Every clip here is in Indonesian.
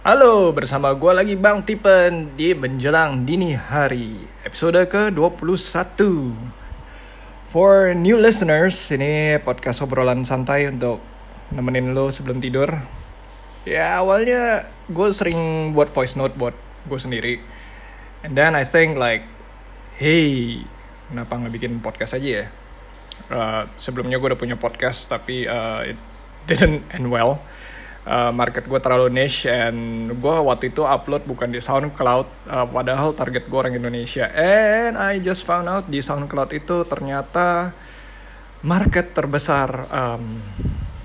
Halo, bersama gue lagi Bang Tipen di menjelang dini hari Episode ke-21 For new listeners, ini podcast obrolan santai untuk nemenin lo sebelum tidur. Ya awalnya gue sering buat voice note buat gue sendiri. And then I think like, hey, kenapa nggak bikin podcast aja ya? Uh, sebelumnya gue udah punya podcast tapi uh, it didn't end well uh, market gue terlalu niche and gue waktu itu upload bukan di SoundCloud uh, padahal target gue orang Indonesia. And I just found out di SoundCloud itu ternyata market terbesar um,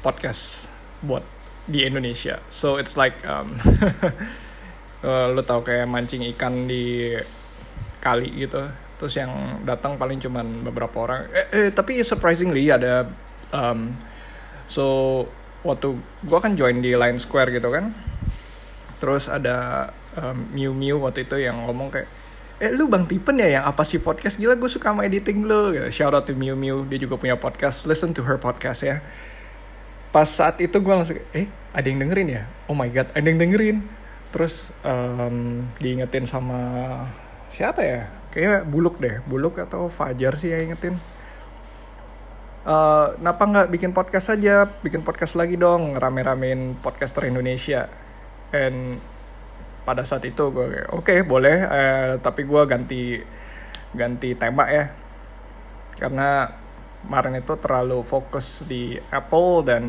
podcast buat di Indonesia. So it's like um, lu tau kayak mancing ikan di kali gitu. Terus yang datang paling cuman beberapa orang. Eh, eh tapi surprisingly ada um, so waktu gue kan join di Line Square gitu kan. Terus ada um, Miu Miu waktu itu yang ngomong kayak eh lu bang Tipen ya yang apa sih podcast? Gila gue suka sama editing lu. Gitu. shout out to Miu Miu dia juga punya podcast. Listen to her podcast ya. Pas saat itu gue langsung eh ada yang dengerin ya? Oh my god ada yang dengerin. Terus um, diingetin sama siapa ya? Kayak buluk deh buluk atau fajar sih yang ingetin uh, kenapa nggak bikin podcast saja bikin podcast lagi dong rame-ramein podcaster Indonesia. And pada saat itu gue oke okay, boleh uh, tapi gue ganti ganti tema ya. Karena kemarin itu terlalu fokus di Apple dan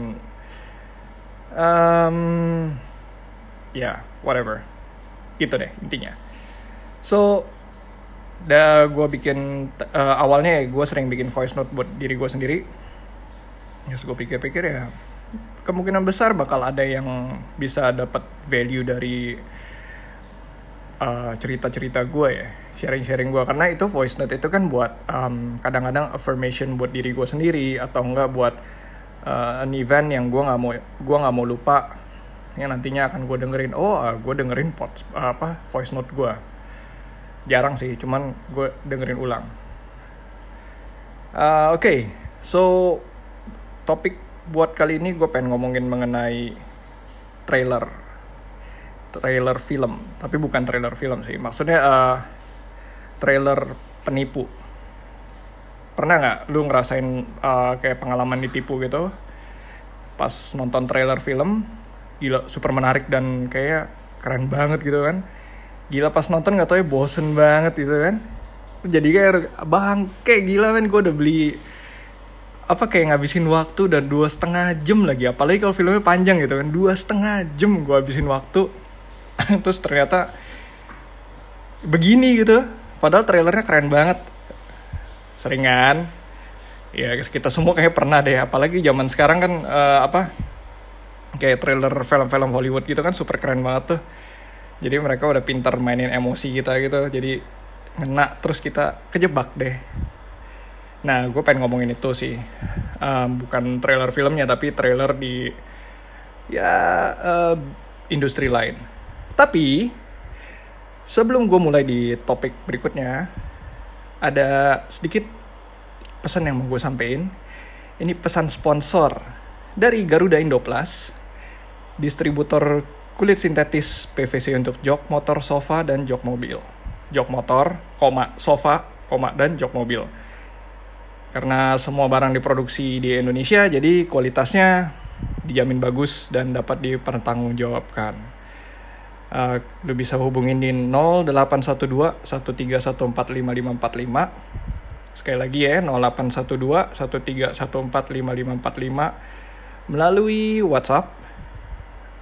um, ya yeah, whatever. Itu deh intinya. So da gue bikin uh, awalnya gue sering bikin voice note buat diri gue sendiri. Terus gue pikir-pikir ya kemungkinan besar bakal ada yang bisa dapat value dari uh, cerita-cerita gue ya sharing-sharing gue karena itu voice note itu kan buat um, kadang-kadang affirmation buat diri gue sendiri atau enggak buat uh, an event yang gue nggak mau gue nggak mau lupa. Yang nantinya akan gue dengerin. Oh uh, gue dengerin pot apa voice note gue jarang sih cuman gue dengerin ulang. Uh, oke. Okay. so topik buat kali ini gue pengen ngomongin mengenai trailer. Trailer film tapi bukan trailer film sih. Maksudnya uh, trailer penipu. Pernah nggak lu ngerasain uh, kayak pengalaman ditipu gitu? Pas nonton trailer film gila super menarik dan kayak keren banget gitu kan gila pas nonton nggak tau ya bosen banget gitu kan? Jadi kayak bangke gila men gue udah beli apa kayak ngabisin waktu dan dua setengah jam lagi. Apalagi kalau filmnya panjang gitu kan? Dua setengah jam gue habisin waktu. Terus ternyata begini gitu. Padahal trailernya keren banget. Seringan ya kita semua kayak pernah deh. Apalagi zaman sekarang kan uh, apa kayak trailer film-film Hollywood gitu kan super keren banget tuh jadi mereka udah pintar mainin emosi kita gitu jadi ngena terus kita kejebak deh. Nah gue pengen ngomongin itu sih. Um, bukan trailer filmnya tapi trailer di ya uh, industri lain. Tapi sebelum gue mulai di topik berikutnya ada sedikit pesan yang mau gue sampein. Ini pesan sponsor dari Garuda Indoplas distributor kulit sintetis PVC untuk jok motor, sofa, dan jok mobil. Jok motor, koma, sofa, koma, dan jok mobil. Karena semua barang diproduksi di Indonesia, jadi kualitasnya dijamin bagus dan dapat dipertanggungjawabkan. Uh, lu bisa hubungin di 0812 131455545 sekali lagi ya 0812 131455545 melalui WhatsApp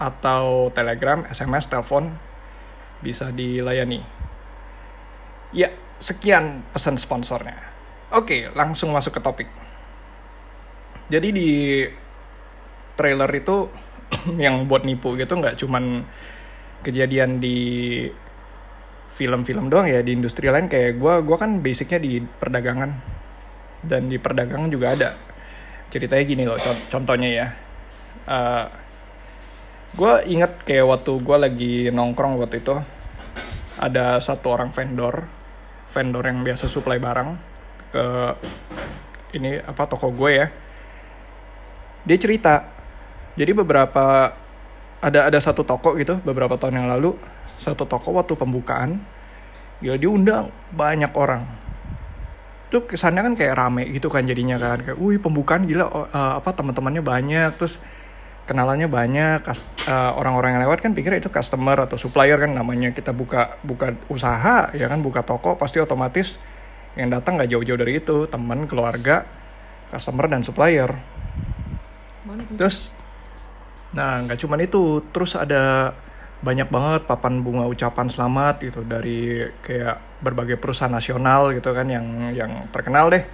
atau Telegram, SMS, telepon bisa dilayani. Ya, sekian pesan sponsornya. Oke, langsung masuk ke topik. Jadi di trailer itu yang buat nipu gitu nggak cuman kejadian di film-film doang ya di industri lain kayak gue gue kan basicnya di perdagangan dan di perdagangan juga ada ceritanya gini loh contohnya ya uh, gue inget kayak waktu gue lagi nongkrong waktu itu ada satu orang vendor vendor yang biasa supply barang ke ini apa toko gue ya. Dia cerita jadi beberapa ada ada satu toko gitu beberapa tahun yang lalu satu toko waktu pembukaan gila diundang banyak orang. Tuh kesannya kan kayak rame gitu kan jadinya kan kayak wih pembukaan gila uh, apa teman-temannya banyak terus kenalannya banyak uh, orang-orang yang lewat kan pikir itu customer atau supplier kan namanya kita buka buka usaha ya kan buka toko pasti otomatis yang datang nggak jauh-jauh dari itu teman keluarga customer dan supplier. Terus nah nggak cuman itu terus ada banyak banget papan bunga ucapan selamat gitu dari kayak berbagai perusahaan nasional gitu kan yang yang terkenal deh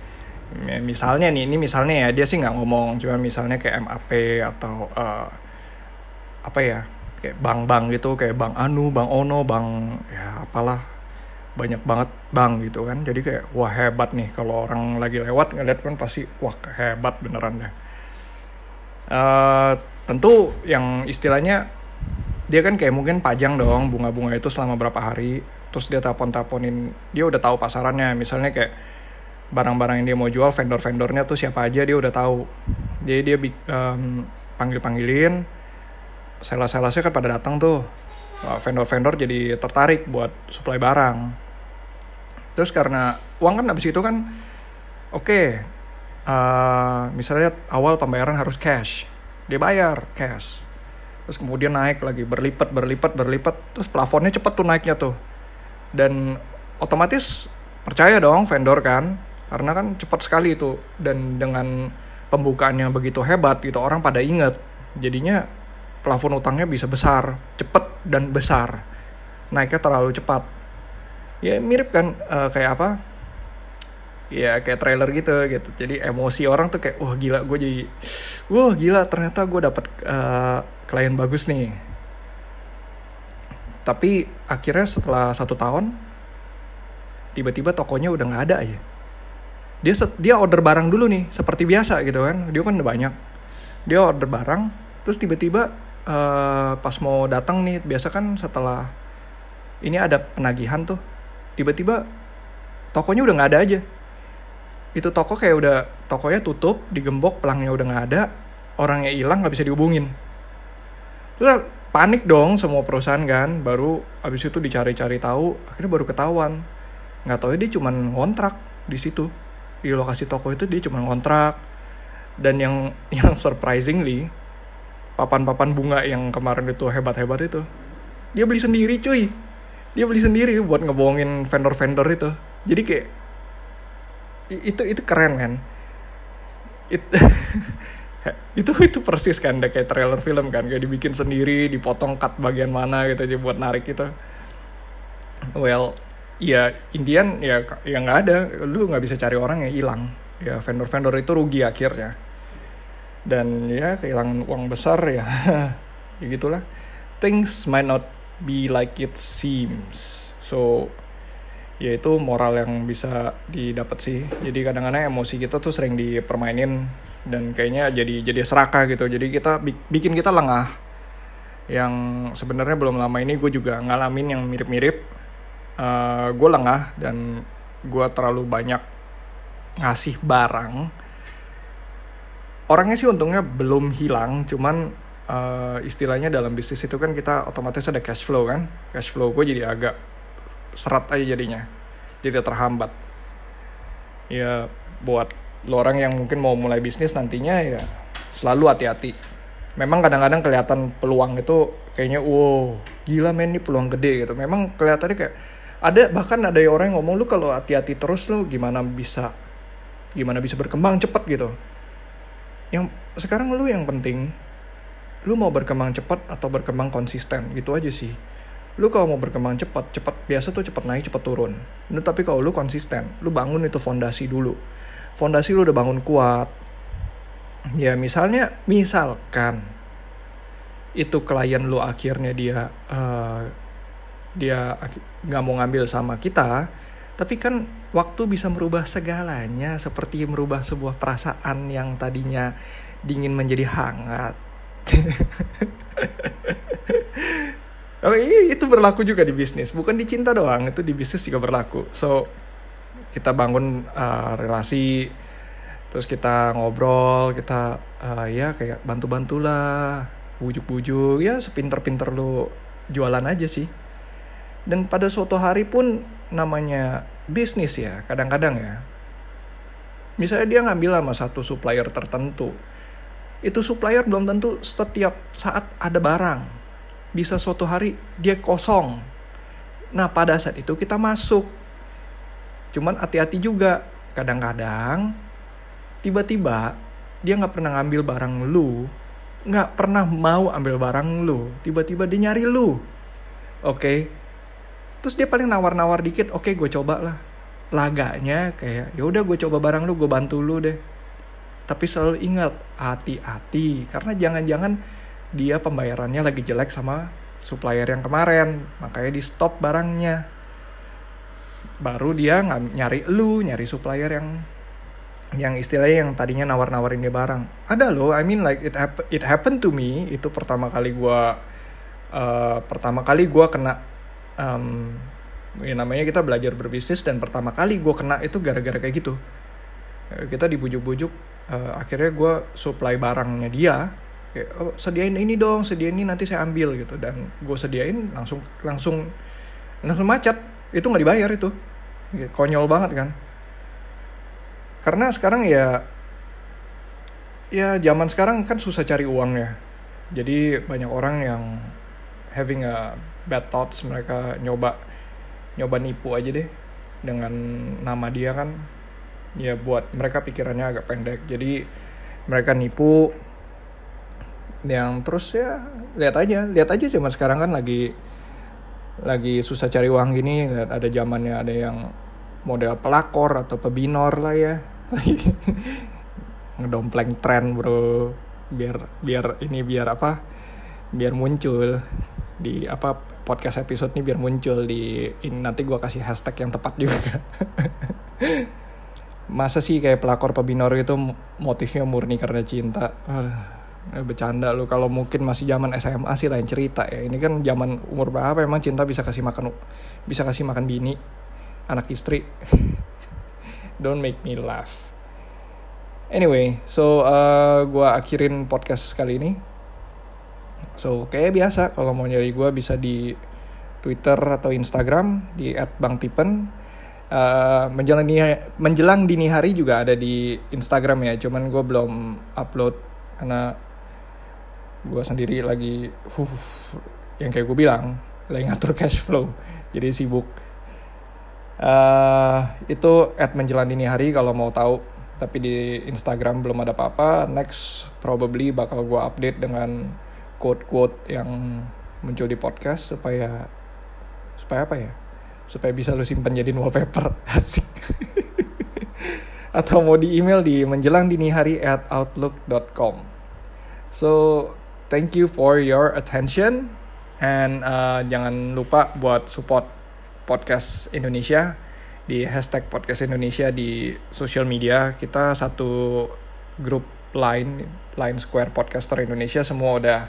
misalnya nih ini misalnya ya dia sih nggak ngomong cuma misalnya kayak MAP atau uh, apa ya kayak bank-bank gitu kayak bank Anu, bank Ono, bank ya apalah banyak banget bank gitu kan. Jadi kayak wah hebat nih kalau orang lagi lewat ngeliat kan pasti wah hebat beneran deh. Uh, tentu yang istilahnya dia kan kayak mungkin pajang dong bunga-bunga itu selama berapa hari terus dia tapon-taponin dia udah tahu pasarannya. Misalnya kayak barang-barang yang dia mau jual vendor-vendornya tuh siapa aja dia udah tahu. Jadi dia um, panggil-panggilin sales-salesnya kan pada datang tuh. Vendor-vendor jadi tertarik buat supply barang. Terus karena uang kan habis itu kan oke okay, uh, eh, misalnya awal pembayaran harus cash. Dia bayar cash. Terus kemudian naik lagi berlipat berlipat berlipat. Terus plafonnya cepet tuh naiknya tuh. Dan otomatis percaya dong vendor kan karena kan cepat sekali itu. Dan dengan pembukaannya begitu hebat gitu orang pada inget jadinya plafon utangnya bisa besar cepet dan besar. Naiknya terlalu cepat. Ya mirip kan uh, kayak apa? Ya kayak trailer gitu gitu. Jadi emosi orang tuh kayak wah gila gue jadi wah gila ternyata gue dapet uh, klien bagus nih. Tapi akhirnya setelah satu tahun tiba-tiba tokonya udah nggak ada ya dia dia order barang dulu nih seperti biasa gitu kan. Dia kan udah banyak. Dia order barang terus tiba-tiba uh, pas mau datang nih biasa kan setelah ini ada penagihan tuh tiba-tiba tokonya udah nggak ada aja. Itu toko kayak udah tokonya tutup digembok pelangnya udah nggak ada orangnya hilang nggak bisa dihubungin. Terus panik dong semua perusahaan kan baru abis itu dicari-cari tahu akhirnya baru ketahuan. Nggak tahu dia cuman ngontrak di situ di lokasi toko itu dia cuma ngontrak. Dan yang yang surprisingly papan-papan bunga yang kemarin itu hebat-hebat itu dia beli sendiri cuy. Dia beli sendiri buat ngebohongin vendor-vendor itu. Jadi kayak itu itu keren kan It, itu itu persis kan kayak trailer film kan. Kayak dibikin sendiri dipotong cut bagian mana gitu aja buat narik itu well ya Indian ya ya nggak ada. Lu nggak bisa cari orang yang hilang. Ya vendor-vendor itu rugi akhirnya. Dan ya kehilangan uang besar ya. Ya gitulah. Things might not be like it seems. So ya itu moral yang bisa didapat sih. Jadi kadang-kadang emosi kita tuh sering dipermainin dan kayaknya jadi jadi serakah gitu. Jadi kita bikin kita lengah. Yang sebenarnya belum lama ini gue juga ngalamin yang mirip-mirip uh, eh, gue lengah dan gue terlalu banyak ngasih barang. Orangnya sih untungnya belum hilang cuman uh, istilahnya dalam bisnis itu kan kita otomatis ada cash flow kan. Cash flow gue jadi agak serat aja jadinya jadi terhambat. Ya buat lo orang yang mungkin mau mulai bisnis nantinya ya selalu hati-hati. Memang kadang-kadang kelihatan peluang itu kayaknya wow gila men ini peluang gede gitu. Memang kelihatannya kayak ada bahkan ada orang yang ngomong lu kalau hati-hati terus lu gimana bisa gimana bisa berkembang cepet gitu. Yang sekarang lu yang penting lu mau berkembang cepat atau berkembang konsisten gitu aja sih. Lu kalau mau berkembang cepat cepat biasa tuh cepat naik cepat turun. Nah, tapi kalau lu konsisten lu bangun itu fondasi dulu. Fondasi lu udah bangun kuat. Ya misalnya misalkan itu klien lu akhirnya dia uh, dia nggak mau ngambil sama kita tapi kan waktu bisa merubah segalanya seperti merubah sebuah perasaan yang tadinya dingin menjadi hangat. Oh iya itu berlaku juga di bisnis bukan di cinta doang itu di bisnis juga berlaku. So kita bangun uh, relasi terus kita ngobrol kita uh, ya kayak bantu bantulah bujuk-bujuk ya sepinter-pinter lu jualan aja sih dan pada suatu hari pun namanya bisnis ya kadang-kadang ya. Misalnya dia ngambil sama satu supplier tertentu. Itu supplier belum tentu setiap saat ada barang. Bisa suatu hari dia kosong. Nah pada saat itu kita masuk. Cuman hati-hati juga. Kadang-kadang tiba-tiba dia nggak pernah ngambil barang lu. Nggak pernah mau ambil barang lu. Tiba-tiba dia nyari lu. Oke? okay? Terus dia paling nawar-nawar dikit oke okay, gue coba lah. Laganya kayak ya udah gue coba barang lu gue bantu lu deh. Tapi selalu ingat hati-hati karena jangan-jangan dia pembayarannya lagi jelek sama supplier yang kemarin makanya di stop barangnya. Baru dia nyari lu nyari supplier yang yang istilahnya yang tadinya nawar-nawarin dia barang. Ada loh I mean like it happen it happened to me itu pertama kali gue uh, pertama kali gue kena um, ya namanya kita belajar berbisnis dan pertama kali gue kena itu gara-gara kayak gitu. Kita dibujuk-bujuk uh, akhirnya gue supply barangnya dia kayak oh, sediain ini dong sediain ini nanti saya ambil gitu. Dan gue sediain langsung langsung langsung macet. Itu nggak dibayar itu. Konyol banget kan. Karena sekarang ya ya zaman sekarang kan susah cari uang ya. Jadi banyak orang yang having a bad thoughts mereka nyoba nyoba nipu aja deh dengan nama dia kan. Ya buat mereka pikirannya agak pendek. Jadi mereka nipu. Yang terus ya lihat aja lihat aja sih mas sekarang kan lagi lagi susah cari uang gini ada zamannya ada yang model pelakor atau pebinor lah ya. Ngedompleng tren bro. Biar biar ini biar apa? Biar muncul di apa podcast episode ini biar muncul di ini nanti gue kasih hashtag yang tepat juga. Masa sih kayak pelakor pebinor itu motifnya murni karena cinta? Uh, bercanda lu. Kalau mungkin masih zaman SMA sih lain cerita ya. Ini kan zaman umur berapa emang cinta bisa kasih makan bisa kasih makan bini anak istri? Don't make me laugh. Anyway so uh, gue akhirin podcast kali ini so kayak biasa kalau mau nyari gue bisa di Twitter atau Instagram di @bangtipen. Uh, menjelang dini menjelang dini hari juga ada di Instagram ya cuman gue belum upload karena gue sendiri lagi huh, yang kayak gue bilang lagi ngatur cash flow jadi sibuk. Uh, itu at menjelang dini hari kalau mau tahu tapi di Instagram belum ada apa-apa. Next probably bakal gue update dengan quote-quote yang muncul di podcast supaya supaya apa ya? Supaya bisa lu simpan jadi wallpaper. Asik. Atau mau di email di menjelang dini hari at outlook.com so thank you for your attention and uh, jangan lupa buat support podcast Indonesia di hashtag podcast Indonesia di social media. Kita satu grup line line square podcaster Indonesia. Semua udah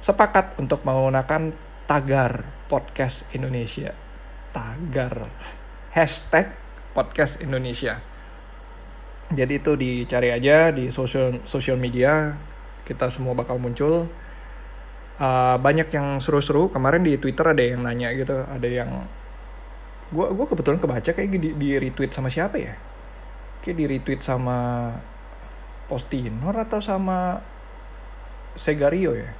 sepakat untuk menggunakan tagar podcast Indonesia tagar hashtag podcast Indonesia. Jadi itu dicari aja di social social media kita semua bakal muncul. Uh, banyak yang seru-seru. Kemarin di Twitter ada yang nanya gitu, ada yang gue gue kebetulan kebaca kayak di, di retweet sama siapa ya? Kayak di retweet sama Postinor atau sama Segario ya?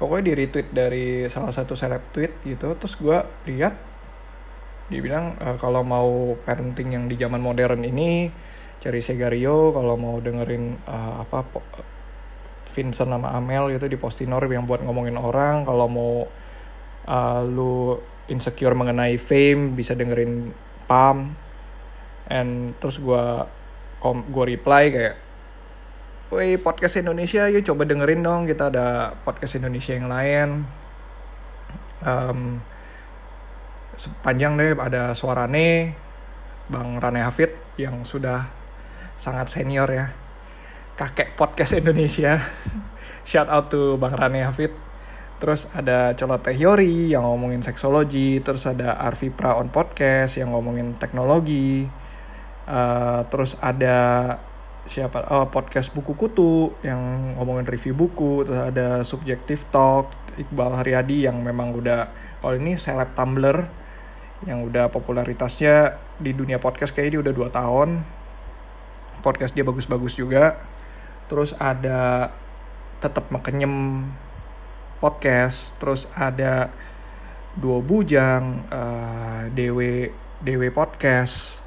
Pokoknya di retweet dari salah satu seleb tweet gitu terus gue lihat dia bilang e, kalau mau parenting yang di zaman modern ini cari Segario kalau mau dengerin uh, apa Vincent sama Amel gitu di Postinor yang buat ngomongin orang kalau mau uh, lu insecure mengenai fame bisa dengerin Pam. And terus gue gue reply kayak Woi podcast Indonesia yuk coba dengerin dong kita ada podcast Indonesia yang lain. Um, sepanjang deh ada suarane Bang Rane Hafid yang sudah sangat senior ya. Kakek podcast Indonesia. Shout out to Bang Rane Hafid. Terus ada Coloteh Yori yang ngomongin seksologi terus ada Arvi Pra on podcast yang ngomongin teknologi. Uh, terus ada siapa oh, podcast buku kutu yang ngomongin review buku terus ada subjective talk Iqbal Haryadi yang memang udah kalau ini seleb Tumblr yang udah popularitasnya di dunia podcast kayaknya dia udah dua tahun. Podcast dia bagus-bagus juga. Terus ada tetap makenyem podcast terus ada dua bujang uh, dewe dewe podcast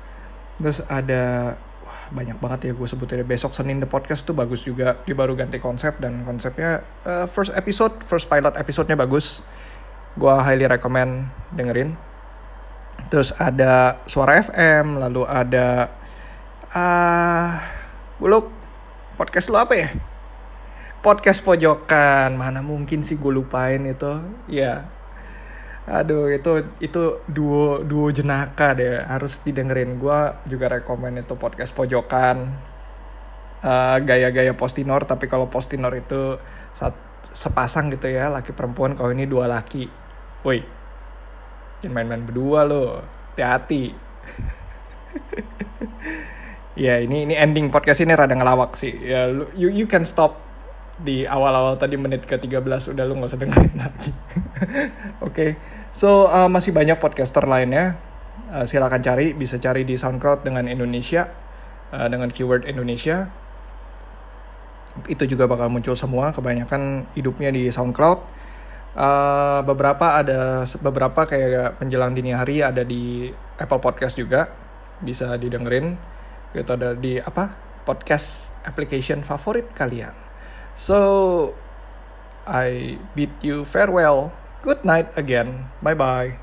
terus ada wah banyak banget ya gue sebutin. Besok senin the podcast tuh bagus juga. Dia baru ganti konsep dan konsepnya uh, first episode first pilot episodenya bagus. Gue highly recommend dengerin. Terus ada suara FM lalu ada ah uh, buluk podcast lu apa ya? Podcast pojokan. Mana mungkin sih gue lupain itu? Ya aduh itu itu duo duo jenaka deh harus didengerin. Gue juga rekomend itu podcast pojokan. Uh, gaya-gaya postinor tapi kalau postinor itu saat sepasang gitu ya laki perempuan kalau ini dua laki. Woi jangan main-main berdua lo hati-hati. Ya ini ini ending podcast ini rada ngelawak sih. Ya you you can stop di awal-awal tadi menit ke 13 udah lu nggak usah dengerin lagi. Oke. okay. So uh, masih banyak podcaster lainnya. Uh, silakan cari, bisa cari di SoundCloud dengan Indonesia uh, dengan keyword Indonesia. Itu juga bakal muncul semua, kebanyakan hidupnya di SoundCloud. Uh, beberapa ada beberapa kayak menjelang dini hari ada di Apple Podcast juga bisa didengerin. Kita ada di apa? Podcast application favorit kalian. So, I bid you farewell. Good night again. Bye bye.